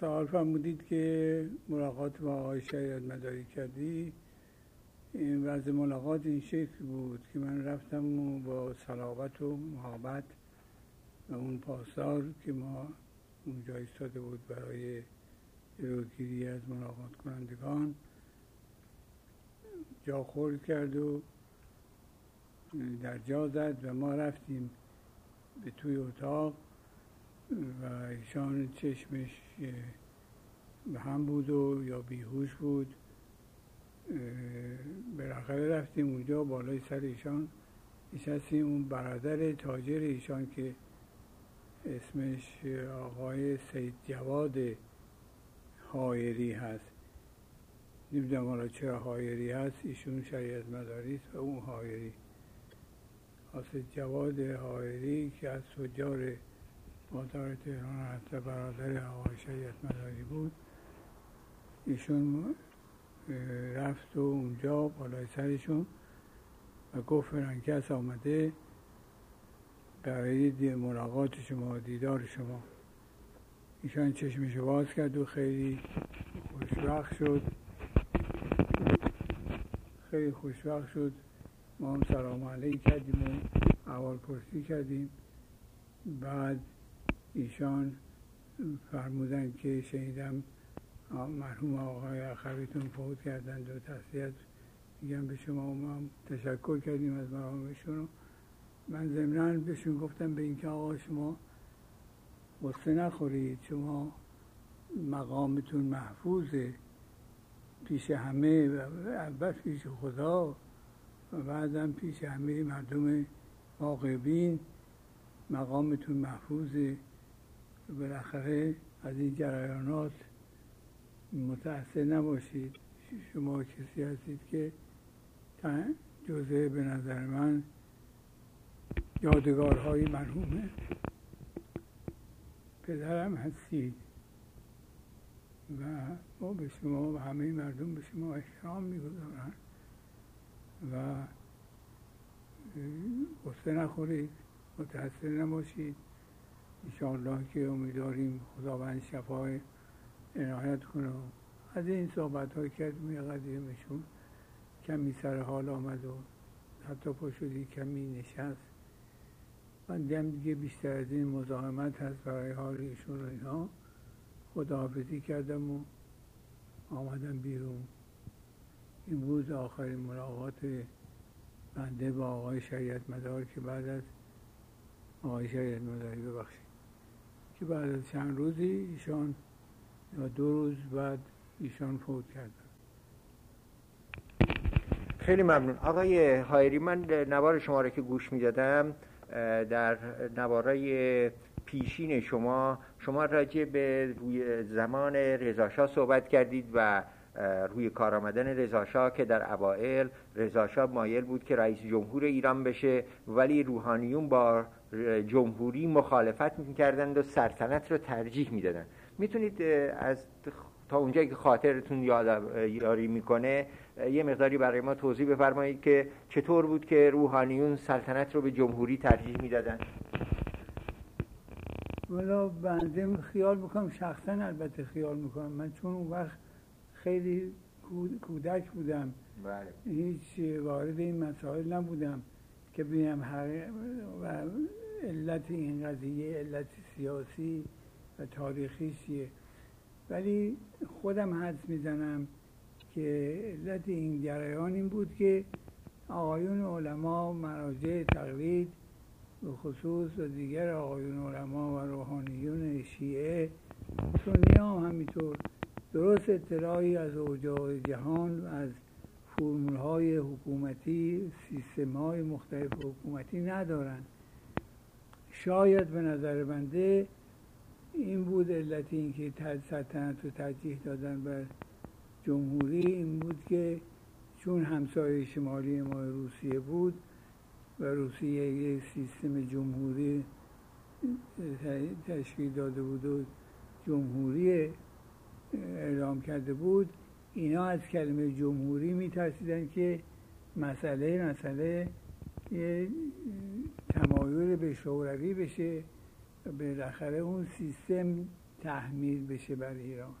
سوال فرمودید که ملاقات با آقای شریعت مداری کردی. این وضع ملاقات این شکل بود که من رفتم و با صلابت و محابت و اون پاسدار که ما اونجا ایستاده بود برای جلوگیری از ملاقات کنندگان جا خورد کرد و در جا زد و ما رفتیم به توی اتاق. و ایشان چشمش به هم بود و یا بیهوش بود. بالاخره رفتیم اونجا بالای سر ایشان نشستیم. اون برادر تاجر ایشان که اسمش آقای سید جواد هایری هست. نمی‌دونم حالا چرا هایری هست ایشون شریعت مداری است و اون هایری حاصل جواد هایری که از تجار بازار تهران و برادر آقای شریعت مداری بود. ایشون رفت و اونجا بالای سرشون و گفت فرانکس آمده برای ملاقات شما دیدار شما. ایشان چشمش باز کرد و خیلی خوشبخت شد. خیلی خوشبخت شد. ما هم سلام علیک کردیم و اول پرسی کردیم. بعد ایشان فرمودن که شنیدم مرحوم آقای اخویتون فوت کردند و تسلیت میگم به شما ما تشکر کردیم از مرحومشون من ضمنا بهشون گفتم به اینکه آقا شما غصه نخورید. شما مقامتون محفوظه پیش همه و اول پیش خدا و بعدم پیش همه مردم واقعبین مقامتون محفوظه بالاخره از این جریانات متأثر نباشید. شما کسی هستید که جزء به نظر من یادگارهای مرحوم پدرم هستید و ما به شما و همه مردم به شما احترام می‌گذارن و غصه نخورید متحصر نباشید. انشاءالله که امیدواریم خداوند شفای عنایت کنه. از این صحبت های کرد قدیمشون کمی سر حال آمد و حتی پشودی کمی نشست. من دم دیگه بیشتر از این مزاحمت هست برای حال ایشون و اینا. خداحافظی کردم و آمدم بیرون. این بود آخرین ملاقات بنده با آقای شریعت مدار که بعد از آقای شریعت مداری ببخشید. که بعد از چند روزی ایشان یا دو روز بعد ایشان فوت کردن. خیلی ممنون. آقای هایری من نوار شما رو که گوش می‌دادم در نوارای پیشین شما شما راجع به روی زمان رضاشاه صحبت کردید و روی کار آمدن رضاشاه که در اوائل رضاشاه مایل بود که رئیس جمهور ایران بشه ولی روحانیون با جمهوری مخالفت می‌کردند و سلطنت رو ترجیح می‌دادند. می‌تونید از تا اونجایی که خاطرتون یاری می‌کنه یه مقداری برای ما توضیح بفرمایید که چطور بود که روحانیون سلطنت رو به جمهوری ترجیح می‌دادن ولی بنده خیال می‌کنم شخصا البته خیال می‌کنم. من چون اون وقت خیلی کودک بودم. بله. هیچ وارد این مسائل نبودم. که بیم و علت این قضیه علت سیاسی و تاریخی چیه. ولی خودم حدس می‌زنم که علت این جریان این بود که آقایون علما مراجع تقلید به خصوص و دیگر آقایون علما و روحانیون شیعه سنی هم همینطور درست اطلاعی از اوجاع جهان و از فرمول های حکومتی سیستم های مختلف حکومتی ندارند شاید به نظر بنده این بود علت اینکه سلطنت رو ترجیح دادن بر جمهوری این بود که چون همسایه شمالی ما روسیه بود و روسیه یک سیستم جمهوری تشکیل داده بود و جمهوری اعلام کرده بود اینا از کلمه جمهوری میترسیدن که مسئله مسئله یه تمایل به شوروی بشه و بالاخره اون سیستم تحمیل بشه بر ایران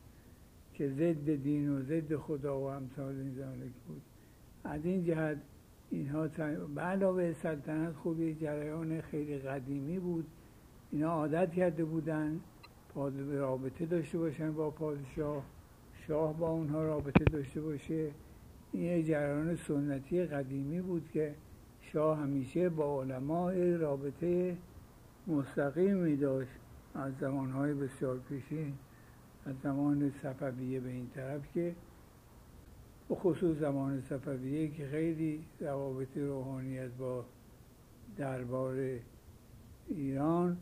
که ضد دین و ضد خدا و امثال این بود. از این جهت اینها به علاوه سلطنت خوب یک جریان خیلی قدیمی بود. اینا عادت کرده بودن رابطه داشته باشن با پادشاه. شاه با اونها رابطه داشته باشه این یک جریان سنتی قدیمی بود که شاه همیشه با علماء رابطه مستقیمی داشت. از زمانهای بسیار پیشین از زمان صفویه به این طرف که به خصوص زمان صفویه که خیلی روابط روحانیت با دربار ایران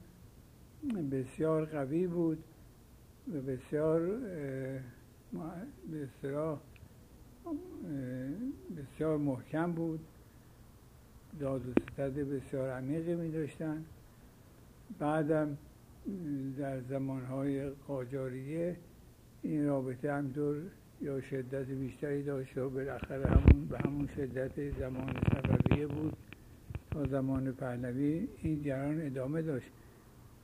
بسیار قوی بود و بسیار بسیار بسیار محکم بود. داد و ستد بسیار عمیقی می داشتن. بعدم در زمانهای قاجاریه این رابطه هم دور یا شدت بیشتری داشت و بالاخره همون به همون شدت زمان صفویه بود. تا زمان پهلوی این جران ادامه داشت.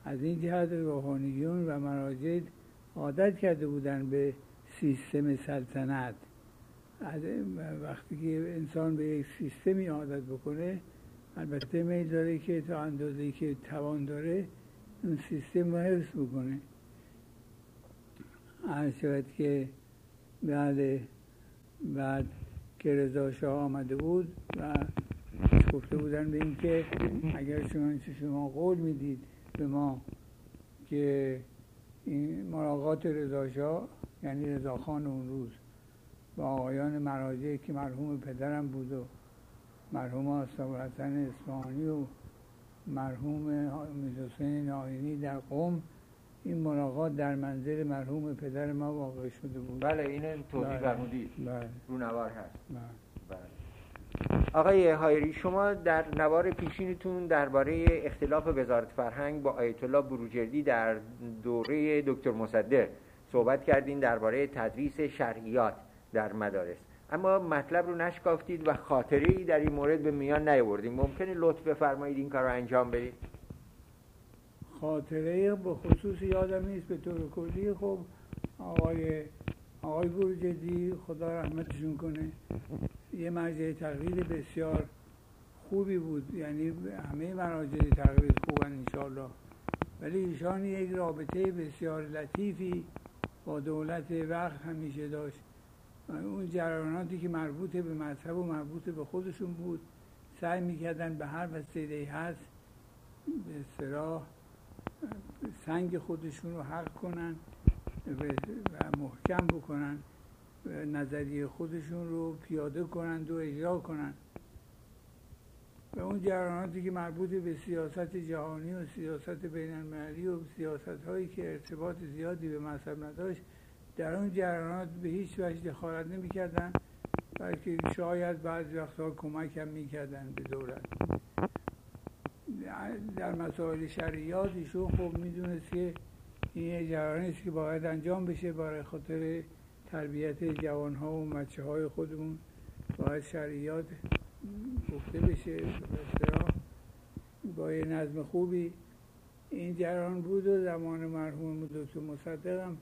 از این جهت روحانیون و مراجع عادت کرده بودن به سیستم سلطنت. وقتی که انسان به یک سیستمی عادت بکنه البته میل داره که تا اندازه که توان داره اون سیستم رو حفظ بکنه. هر شود که بعد بعد که رضا شاه آمده بود و گفته بودن به اینکه اگر شما شما قول می‌دید به ما که این مراقات رضا شاه یعنی رضا خان اون روز با آقایان مراجعی که مرحوم پدرم بود و مرحوم آستاب حسن اصفهانی و مرحوم میرحسین ناینی در قوم این ملاقات در منزل مرحوم پدر ما واقع شده بود بله این توضیح بله. فرمودید بله. رو نوار هست بله. بله. آقای هایری شما در نوار پیشینتون درباره اختلاف وزارت فرهنگ با آیت الله بروجردی در دوره دکتر مصدق صحبت کردین درباره تدریس شرعیات در مدارس. اما مطلب رو نشکافتید و خاطره ای در این مورد به میان نیاوردید ممکنه لطف بفرمایید این کار رو انجام بدید؟ خاطره به خصوص یادم نیست به طور کلی. خب آقای آقای بروجدی خدا رحمتشون کنه یه مرجع تقلید بسیار خوبی بود. یعنی همه مراجع تقلید خوبن انشاءالله. ولی ایشان یک رابطه بسیار لطیفی با دولت وقت همیشه داشت. اون جریاناتی که مربوط به مذهب و مربوط به خودشون بود سعی می‌کردن به هر وسیله هست به اصطلاح سنگ خودشون رو حق کنن و محکم بکنن نظریه خودشون رو پیاده کنند و اجرا کنن. و اون جریاناتی که مربوط به سیاست جهانی و سیاست بین المللی و سیاست هایی که ارتباط زیادی به مذهب نداشت در اون جریانات به هیچ وجه دخالت نمی‌کردن بلکه شاید بعض وقتها کمک هم می‌کردن به دولت در مسائل شریعات ایشون خب می‌دونست که این جریانی است که باید انجام بشه برای خاطر تربیت جوان ها و مچه های خودمون. باید شریعات گفته بشه با یه نظم خوبی. این جریان بود و زمان مرحوم دکتر مصدق هم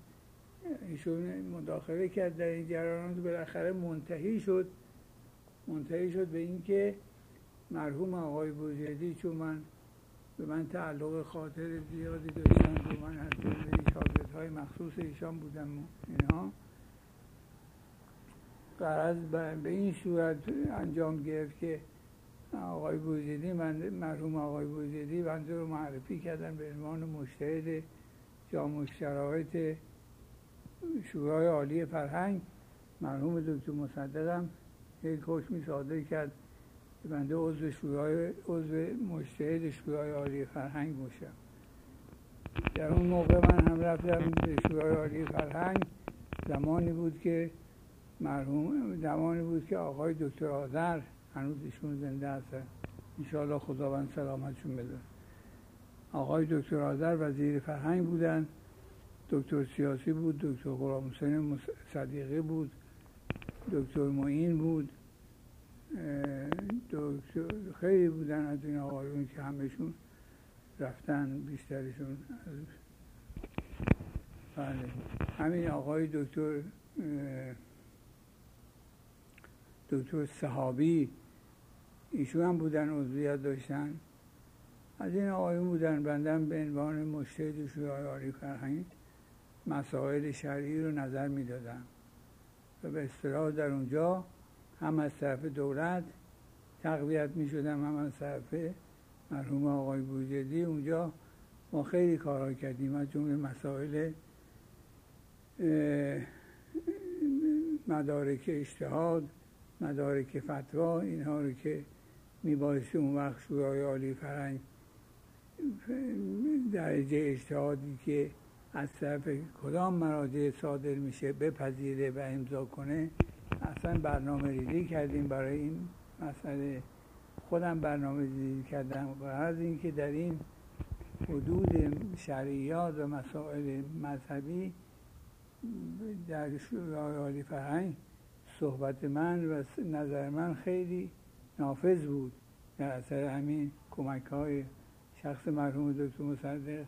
ایشون مداخله کرد در این جریانات بالاخره منتهی شد. منتهی شد به اینکه مرحوم آقای بوزیدی چون من به من تعلق خاطر زیادی داشتن و من از جمله های مخصوص ایشان بودم اینها. قرض به این صورت انجام گرفت که آقای بوزیدی من مرحوم آقای بوزیدی بنده رو معرفی کردن به عنوان مشتهد جامع شرایط شورای عالی فرهنگ. مرحوم دکتر مصدقم یک حکمی صادر کرد که بنده عضو شورای عضو مجتهد شورای عالی فرهنگ باشم. در اون موقع من هم رفتم به شورای عالی فرهنگ. زمانی بود که مرحوم زمانی بود که آقای دکتر آذر هنوز ایشون زنده هستن انشاءالله خداوند سلامتشون بده. آقای دکتر آذر وزیر فرهنگ بودن. دکتر سیاسی بود دکتر غلام حسین صدیقی بود. دکتر معین بود. دکتر خیلی بودن از این آقایون که همشون رفتن بیشترشون بله. همین آقای دکتر دکتر صحابی ایشون هم بودن عضویت داشتن. از این آقایون بودن بندم به عنوان مشتهد شورای عالی فرهنگ مسائل شرعی رو نظر می‌دادم و به اصطلاح در اونجا هم از طرف دولت تقویت می شدم هم از طرف مرحوم آقای بوجدی. اونجا ما خیلی کارها کردیم از جمله مسائل مدارک اجتهاد مدارک فتوا اینها رو که میبایستی اون وقت شورای عالی فرنگ درجه اجتهادی که از طرف کدام مراجع صادر میشه بپذیره و امضا کنه اصلا برنامه ریزی کردیم برای این مسئله. خودم برنامه ریزی کردم و از اینکه در این حدود شرعیات و مسائل مذهبی در شورای عالی فرهنگ صحبت من و نظر من خیلی نافذ بود. در اثر همین کمک های شخص مرحوم دکتر مصدق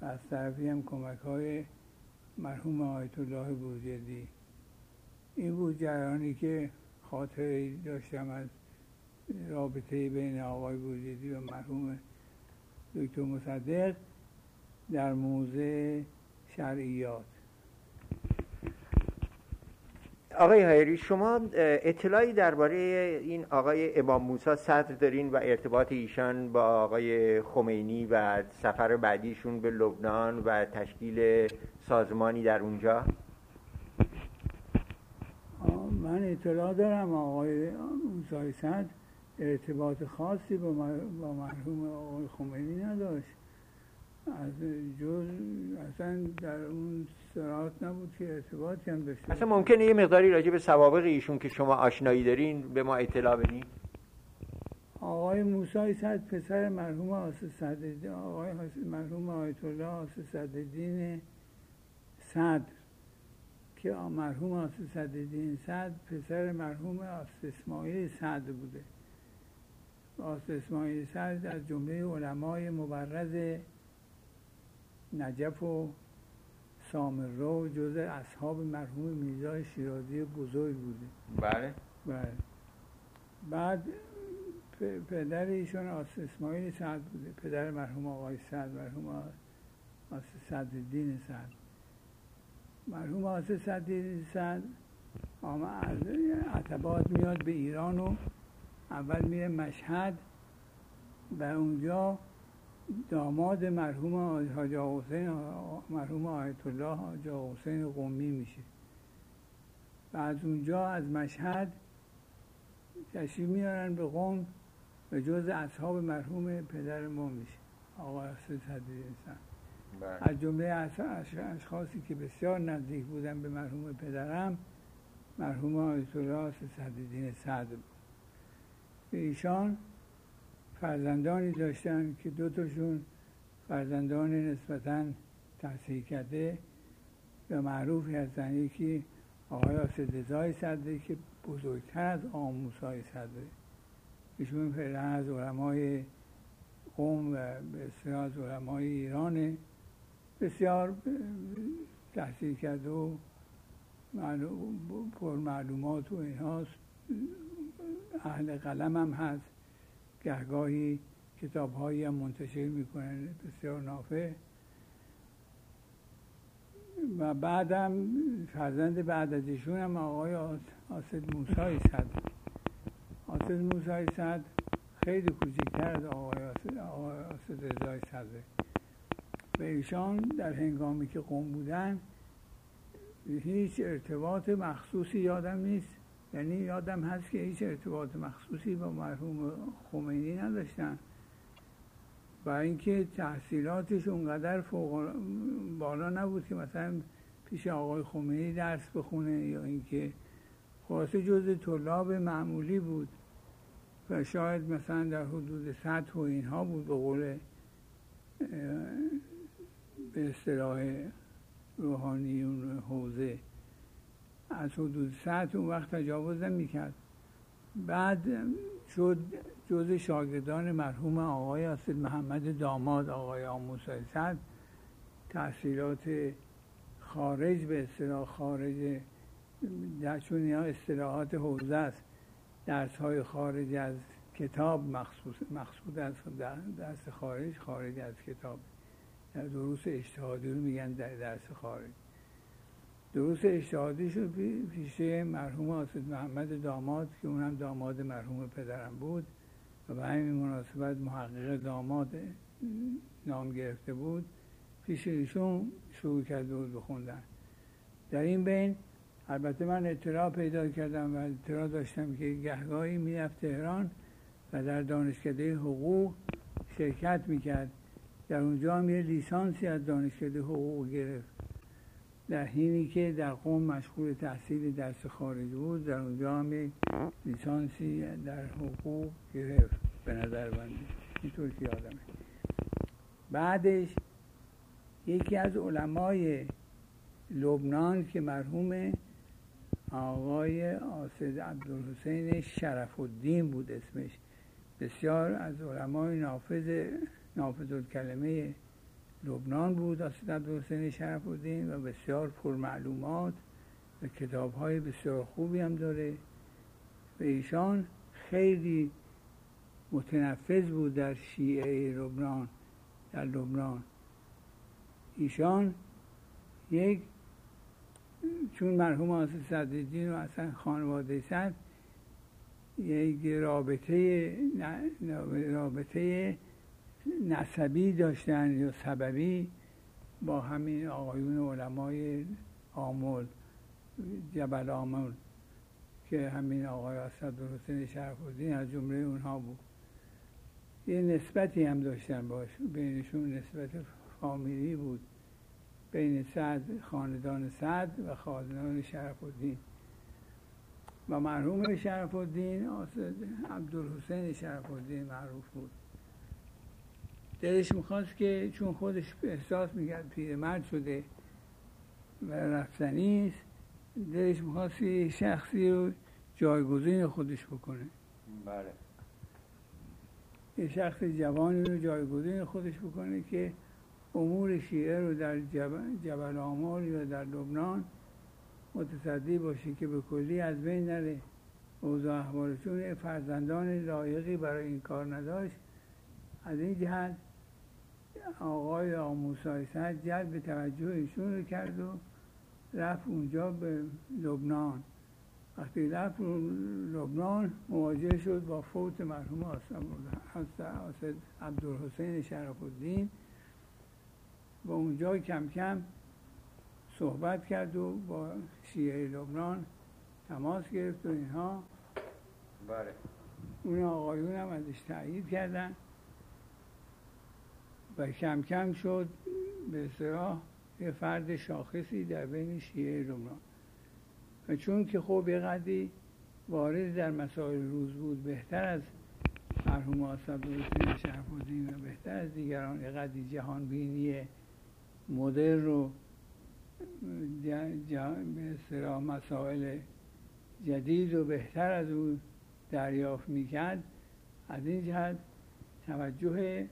و از طرفی هم کمک های مرحوم آیت الله بوزیدی این بود جریانی که خاطره داشتم از رابطه بین آقای بوزیدی و مرحوم دکتر مصدق در موضع شرعیات. آقای هایری شما اطلاعی درباره این آقای امام موسا صدر دارین و ارتباط ایشان با آقای خمینی و سفر بعدیشون به لبنان و تشکیل سازمانی در اونجا؟ من اطلاع دارم آقای موسای صدر ارتباط خاصی با مرحوم آقای خمینی نداشت. از جز اصلا در اون سرات نبود که ارتباطی هم داشته اصلا ممکنه یه مقداری راجع به سوابق ایشون که شما آشنایی دارین به ما اطلاع بدین؟ آقای موسی صد پسر مرحوم آسه صددین آقای مرحوم آیت الله آسه صددین صدر که مرحوم آسه صددین صدر پسر مرحوم آسه اسماعیل صدر بوده. آسه اسماعیل صدر از جمله علمای مبرز نجف و سامرو جز اصحاب مرحوم میزای شیرازی بزرگ بوده. بله. بله. بعد پدر ایشون آس اسماعیل سعد بوده. پدر مرحوم آقای سعد مرحوم آس صدرالدین سعد مرحوم آس صدرالدین سعد از عتبات میاد به ایران و اول میره مشهد و اونجا داماد مرحوم حاج حسین مرحوم آیت الله حاج حسین قومی میشه. و از اونجا از مشهد تشریف میارن به قوم و جز اصحاب مرحوم پدر ما میشه. آقا صدی بله. از جمله اشخاصی که بسیار نزدیک بودن به مرحوم پدرم مرحوم آیت الله صدیدین سعد بود. ایشان فرزندانی داشتن که دو تاشون فرزندان نسبتا تحصیل کرده و معروفی هستن. یکی آقای آسدزای صدره که بزرگتر از آموسای صدره. ایشون فعلا از علمای قوم و بسیار از علمای ایرانه. بسیار تحصیل کرده و پر معلومات و اینهاست اهل قلم هم هست. گهگاهی کتاب هایی هم منتشر می‌کنن. بسیار نافع. و بعدم فرزند بعد از ایشون هم آقای آسد موسای صد. آسد موسای صد خیلی کوچکتر از آقای آسد, آقای آسد رضای صدره و ایشان در هنگامی که قوم بودن هیچ ارتباط مخصوصی یادم نیست. یعنی یادم هست که هیچ ارتباط مخصوصی با مرحوم خمینی نداشتن و اینکه تحصیلاتش اونقدر فوق بالا نبود که مثلا پیش آقای خمینی درس بخونه یا اینکه خلاصه جز طلاب معمولی بود و شاید مثلا در حدود سطح و اینها بود به قول به اصطلاح روحانیون حوزه. از حدود ساعت اون وقت تجاوز می‌کرد بعد شد جز شاگردان مرحوم آقای اصل محمد داماد آقای آموسای صد تحصیلات خارج به اصطلاح خارج در چون اینا اصطلاحات حوزه است درس های خارج از کتاب مخصوص مقصود از درس خارج خارج از کتاب. در دروس اجتهادی رو میگن در درس خارج. دروس اجتهادی شد پیشه مرحوم آسد محمد داماد که اونم داماد مرحوم پدرم بود. و به همین مناسبت محقق داماد نام گرفته بود. پیش ایشون شروع کرده بود بخوندن. در این بین البته من اطلاع پیدا کردم و اطلاع داشتم که گهگاهی می‌رفت تهران و در دانشکده حقوق شرکت می‌کرد. در اونجا هم یه لیسانسی از دانشکده حقوق گرفت. در حینی که در قوم مشغول تحصیل درس خارج بود در اونجا هم لیسانسی در حقوق گرفت به نظر بنده اینطور که یادمه. بعدش یکی از علمای لبنان که مرحوم آقای آسد عبدالحسین شرف الدین بود اسمش بسیار از علمای نافذ نافذ الکلمه لبنان بود آسد عبدالحسین شرف الدین و بسیار پرمعلومات و کتاب های بسیار خوبی هم داره. و ایشان خیلی متنفذ بود در شیعه لبنان در لبنان. ایشان یک چون مرحوم آسد صدرالدین و اصلا خانواده صد یک رابطه رابطه نسبی داشتن یا سببی با همین آقایون علمای آمول جبل آمول که همین آقای اسدالحسین شرف الدین از جمله اونها بود. یه نسبتی هم داشتن باش. بینشون نسبت فامیلی بود. بین سعد خاندان سعد و خاندان شرف الدین و مرحوم شرف الدین عبدالحسین شرف الدین معروف بود. دلش می‌خواست که چون خودش احساس می‌کرد پیرمرد شده و رفتنی است دلش می‌خواست یه شخصی رو جایگزین خودش بکنه. بله. یه شخص جوانی رو جایگزین خودش بکنه که امور شیعه رو در جبل, جبل آمال یا در لبنان متصدی باشه که به کلی از بین نره. اوضاع احوالشون فرزندان لایقی برای این کار نداشت. از این جهت آقای آموسای سد جلب توجه ایشون رو کرد و رفت اونجا به لبنان. وقتی رفت لبنان مواجه شد با فوت مرحوم حضرت عبدالحسین شرف الدین و اونجا کم کم صحبت کرد و با شیعه لبنان تماس گرفت و اینها. بله. اون آقایون هم ازش تایید کردن. و کم کم شد. به اصطلاح یه فرد شاخصی در بین شیعه لبنان و چون که خب یه قدری وارد در مسائل روز بود بهتر از مرحوم شرف شرفوزین و بهتر از دیگران یه قدری جهان بینی مدر رو به اصطلاح مسائل جدید و بهتر از او دریافت می‌کرد. از این جهت توجه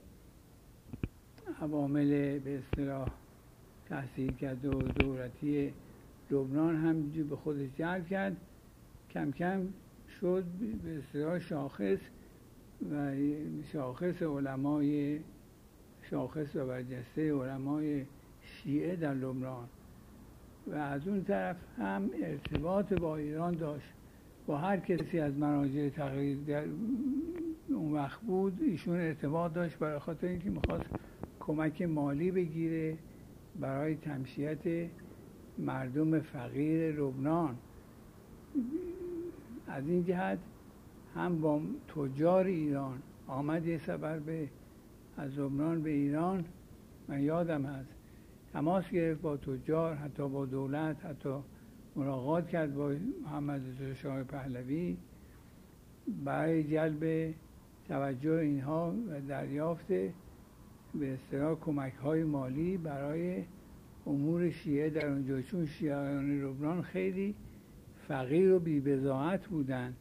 عوامل به اصطلاح تحصیل کرده و دولتی لبنان هم به خودش جلب کرد. کم کم شد به اصطلاح شاخص و شاخص علمای شاخص و برجسته علمای شیعه در لبنان. و از اون طرف هم ارتباط با ایران داشت. با هر کسی از مراجع تغییر در اون وقت بود ایشون ارتباط داشت برای خاطر اینکه می‌خواست کمک مالی بگیره برای تمشیت مردم فقیر لبنان. از این جهت هم با تجار ایران آمد یه سفر به از لبنان به ایران. من یادم هست تماس گرفت با تجار حتی با دولت حتی ملاقات کرد با محمد شاه پهلوی برای جلب توجه اینها و دریافت به اصطلاح کمک های مالی برای امور شیعه در اونجا. چون شیعیان لبنان خیلی فقیر و بیبزاعت بودن.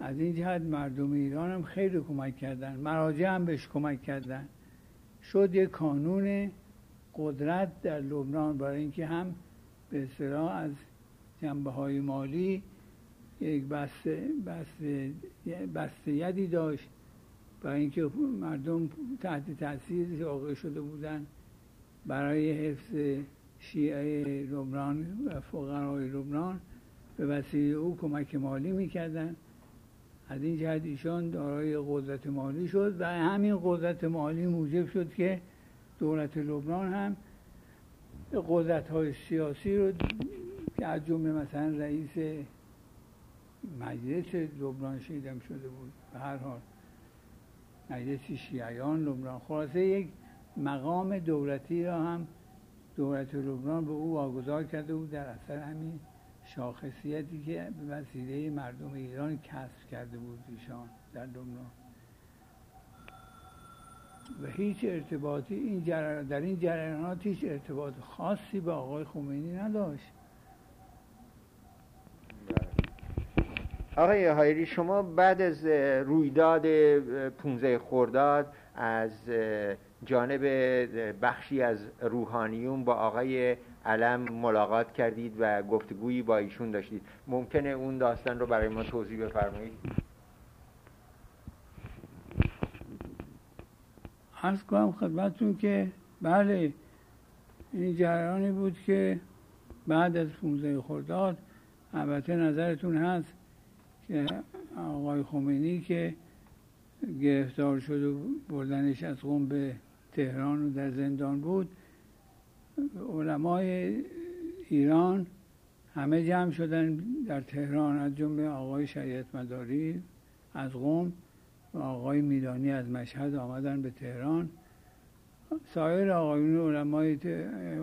از این جهت مردم ایران هم خیلی کمک کردن. مراجع هم بهش کمک کردن. شد یک کانون قدرت در لبنان. برای اینکه هم به اصطلاح از جنبه های مالی یک بسته, بسته, بسته یدی داشت. برای اینکه مردم تحت تاثیر واقع شده بودن برای حفظ شیعه لبنان و فقرای لبنان به وسیله او کمک مالی می‌کردن. از این جهت ایشان دارای قدرت مالی شد و همین قدرت مالی موجب شد که دولت لبنان هم قدرت های سیاسی رو که از جمله مثلا رئیس مجلس لبنان شیدم شده بود. به هر حال مجلس شیعیان لبنان. خلاصه یک مقام دولتی را هم دولت لبنان به او واگذار کرده بود در اثر همین شاخصیتی که به وسیله مردم ایران کسب کرده بود ایشان در لبنان. و هیچ ارتباطی این در این جریانات هیچ ارتباط خاصی با آقای خمینی نداشت. آقای هایری شما بعد از رویداد 15 خرداد از جانب بخشی از روحانیون با آقای علم ملاقات کردید و گفتگویی با ایشون داشتید. ممکنه اون داستان رو برای ما توضیح بفرمایید؟ عرض کنم خدمتتون که بله این جریانی بود که بعد از 15 خرداد البته نظرتون هست آقای خمینی که گرفتار شد و بردنش از قوم به تهران و در زندان بود. علمای ایران همه جمع شدن در تهران از جمله آقای شریعت مداری از قوم و آقای میدانی از مشهد آمدن به تهران. سایر آقایون علمای,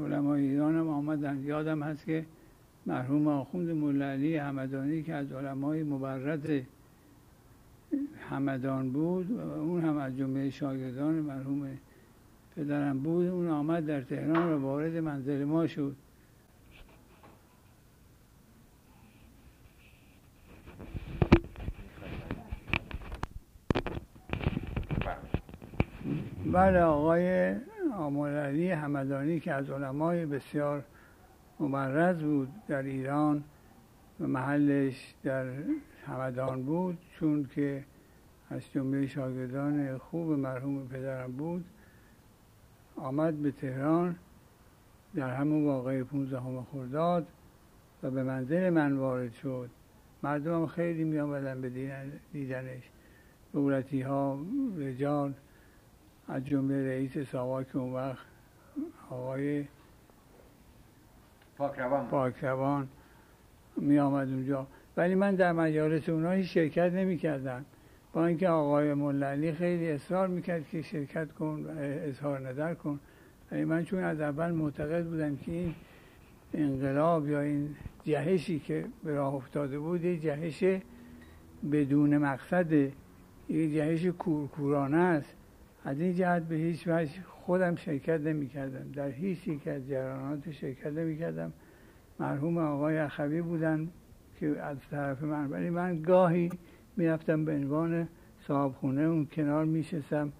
علمای ایران هم آمدن. یادم هست که مرحوم آخوند مولعلی همدانی که از علمای مبرد همدان بود اون هم از جمله شاگردان مرحوم پدرم بود. اون آمد در تهران و وارد منزل ما شد. بله آقای آمولعلی همدانی که از علمای بسیار مبرز بود در ایران و محلش در همدان بود چون که از جمله شاگردان خوب مرحوم پدرم بود آمد به تهران در همون واقع 15 خرداد و به منزل من وارد شد. مردم خیلی می آمدن به دیدنش. دولتی ها رجال از جمله رئیس ساواک اون وقت آقای پاکروان. پاکروان. می آمد اونجا. ولی من در مجالس اونها هیچ شرکت نمی کردم. با اینکه آقای مللی خیلی اصرار می‌کرد که شرکت کن و اظهار نظر کن. ولی من چون از اول معتقد بودم که این انقلاب یا این جهشی که به راه افتاده بود یه جهش بدون مقصد یه جهش کورکورانه است. از این جهت به هیچ وجه خودم شرکت نمی کردم در هیچ یک از جرانات شرکت نمی کردم مرحوم آقای اخوی بودن که از طرف من ولی من گاهی می‌رفتم به عنوان صاحب خونه اون کنار میشستم.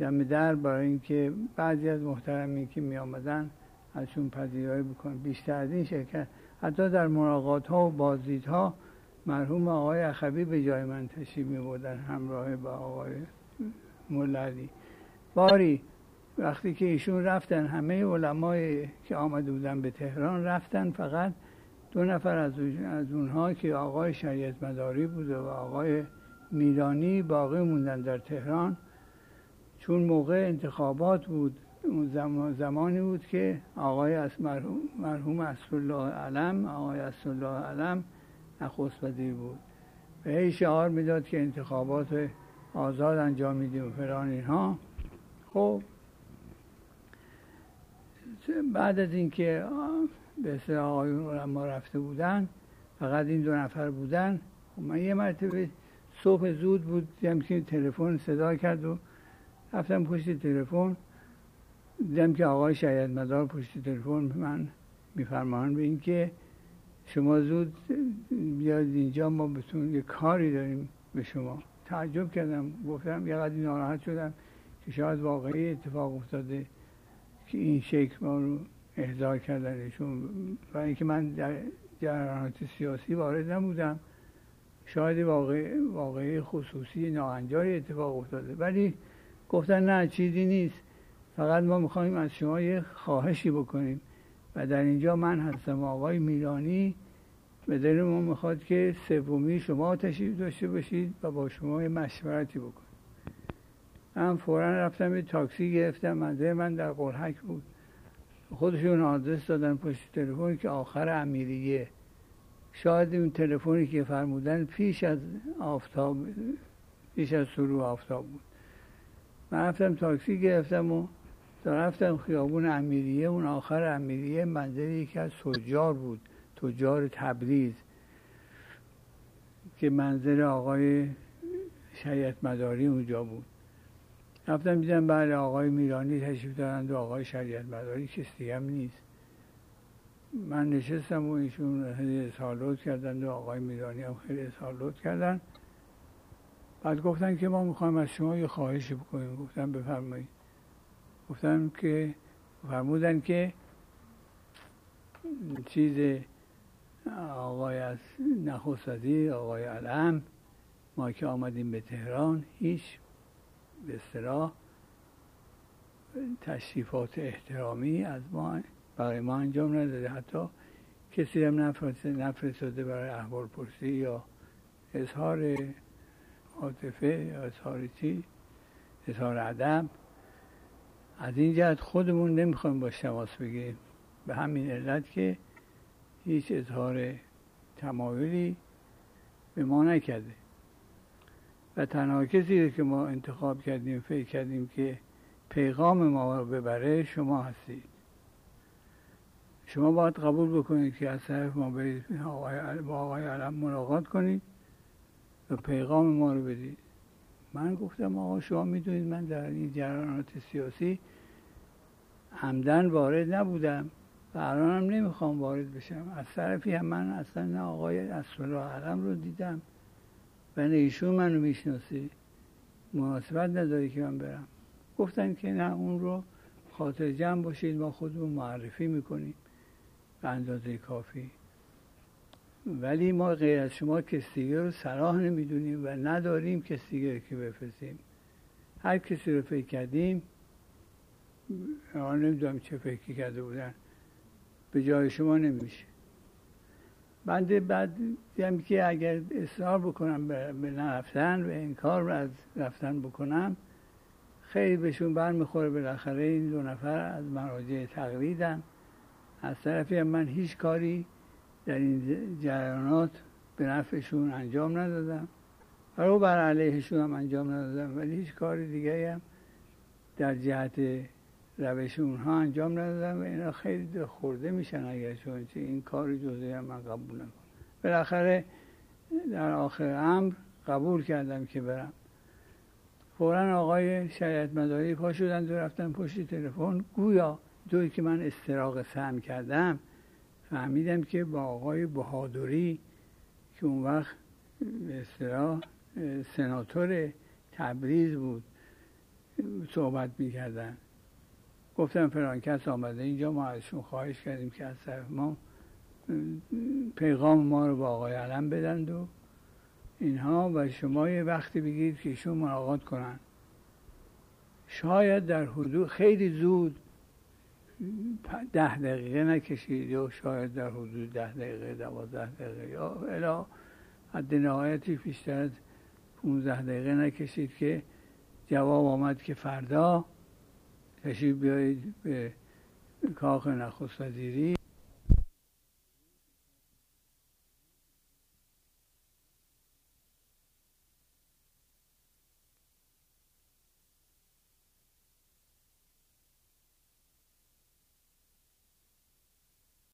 دم در برای اینکه بعضی از محترمین که می آمدن ازشون پذیرایی بکنم. بیشتر از این شرکت. حتی در مراقات ها و بازدیدها مرحوم آقای اخوی به جای من تشریف می بودن همراه با آقای مولدی باری وقتی که ایشون رفتن همه علمای که آمده بودن به تهران رفتن فقط دو نفر از, از اونها که آقای شریعت مداری بوده و آقای میلانی باقی موندن در تهران. چون موقع انتخابات بود اون زمانی بود که آقای از مرحوم, مرحوم الله علم آقای الله علم نخست وزیر بود. و هی شعار می‌داد که انتخابات آزاد انجام میدیم و اینها. خب بعد از اینکه به اصطلاح آقایون ما رفته بودن فقط این دو نفر بودن خب من یه مرتبه صبح زود بود دیدم که تلفن صدا کرد و رفتم پشت تلفن. دیدم که آقای شاید مدار پشت تلفن من میفرمان به اینکه شما زود بیاد اینجا ما بتون یه کاری داریم به شما. تعجب کردم گفتم یه قدری ناراحت شدم که شاید واقعی اتفاق افتاده. که این شکل ما رو احضار کردنشون و اینکه من در جریانات سیاسی وارد نبودم. شاید واقع واقعی خصوصی ناهنجاری اتفاق افتاده. ولی گفتن نه چیزی نیست. فقط ما می‌خوایم از شما یه خواهشی بکنیم. و در اینجا من هستم آقای میلانی. به دل ما می‌خواد که سومی شما تشریف داشته باشید و با شما یه مشورتی بکنید من فورا رفتم یه تاکسی گرفتم منزل من در قرحک بود. خودشون آدرس دادن پشت تلفن که آخر امیریه. شاید اون تلفنی که فرمودن پیش از آفتاب پیش از شروع آفتاب بود. من رفتم تاکسی گرفتم و رفتم خیابون امیریه. اون آخر امیریه منزل یکی از تجار بود تجار تبریز که منزل آقای شریعت مداری اونجا بود. رفتم دیدم بله آقای میرانی تشریف دارند و آقای شریعت مداری کسی هم نیست. من نشستم و ایشون خیلی سالوت کردن و آقای میرانی هم خیلی سالوت کردن. بعد گفتن که ما می‌خوایم از شما یه خواهشی بکنیم. گفتم بفرمایید. گفتم که فرمودن که چیز آقای از نخست آقای علم ما که آمدیم به تهران هیچ به اصطلاح تشریفات احترامی از ما برای ما انجام نداده. حتی کسی هم نفرستاده برای احوال پرسی یا اظهار عاطفه یا اظهار چی؟ اظهار ادب. از این جهت خودمون نمی‌خوایم با شماس بگیریم. به همین علت که هیچ اظهار تمایلی به ما نکرده. و تنها کسی که ما انتخاب کردیم فکر کردیم که پیغام ما رو ببره شما هستید. شما باید قبول بکنید که از طرف ما برید با آقای علم ملاقات کنید و پیغام ما رو بدید. من گفتم آقا شما می‌دونید من در این جریانات سیاسی همدن وارد نبودم و الانم نمی‌خوام وارد بشم. از طرفی هم من اصلا نه آقای اصلا علم رو دیدم نه ایشون منو می‌شناسی. مناسبت نداری که من برم. گفتن که نه اون رو خاطر جمع باشید ما خودمون معرفی می‌کنیم به اندازه کافی. ولی ما غیر از شما کسی رو صلاح نمی‌دونیم و نداریم کسی که بفرستیم. هر کسی رو فکر کردیم آن نمی‌دونم چه فکری کرده بودن. به جای شما نمیشه. بنده بعد دیدم که اگر اصرار بکنم به نرفتن و این کار رو از رفتن بکنم خیلی بهشون برمیخوره بالاخره این دو نفر از مراجع تقلیدن از طرفی من هیچ کاری در این جریانات به نفعشون انجام ندادم. رو بر علیهشون هم انجام ندادم ولی هیچ کار دیگه هم در جهت روش اونها انجام ندادم و اینا خیلی خورده میشن اگر چون این کار جزئی من قبول نکنم. بالاخره در آخر امر قبول کردم که برم. فورا آقای شریعت مداری پا شدن و رفتن پشت تلفن. گویا دوی که من استراق سهم کردم فهمیدم که با آقای بهادری که اون وقت به سناتور تبریز بود صحبت می‌کردن. گفتم فلان کس آمده اینجا ما ازشون خواهش کردیم که از طرف ما پیغام ما رو با آقای علم بدند و اینها و شما یه وقتی بگید که ایشون ملاقات کنن. شاید در حدود خیلی زود ده دقیقه نکشید یا شاید در حدود ده دقیقه دوازده دقیقه یا الا حد نهایتی بیشتر از 15 دقیقه نکشید که جواب آمد که فردا تشریف بیایید به کاخ نخست وزیری.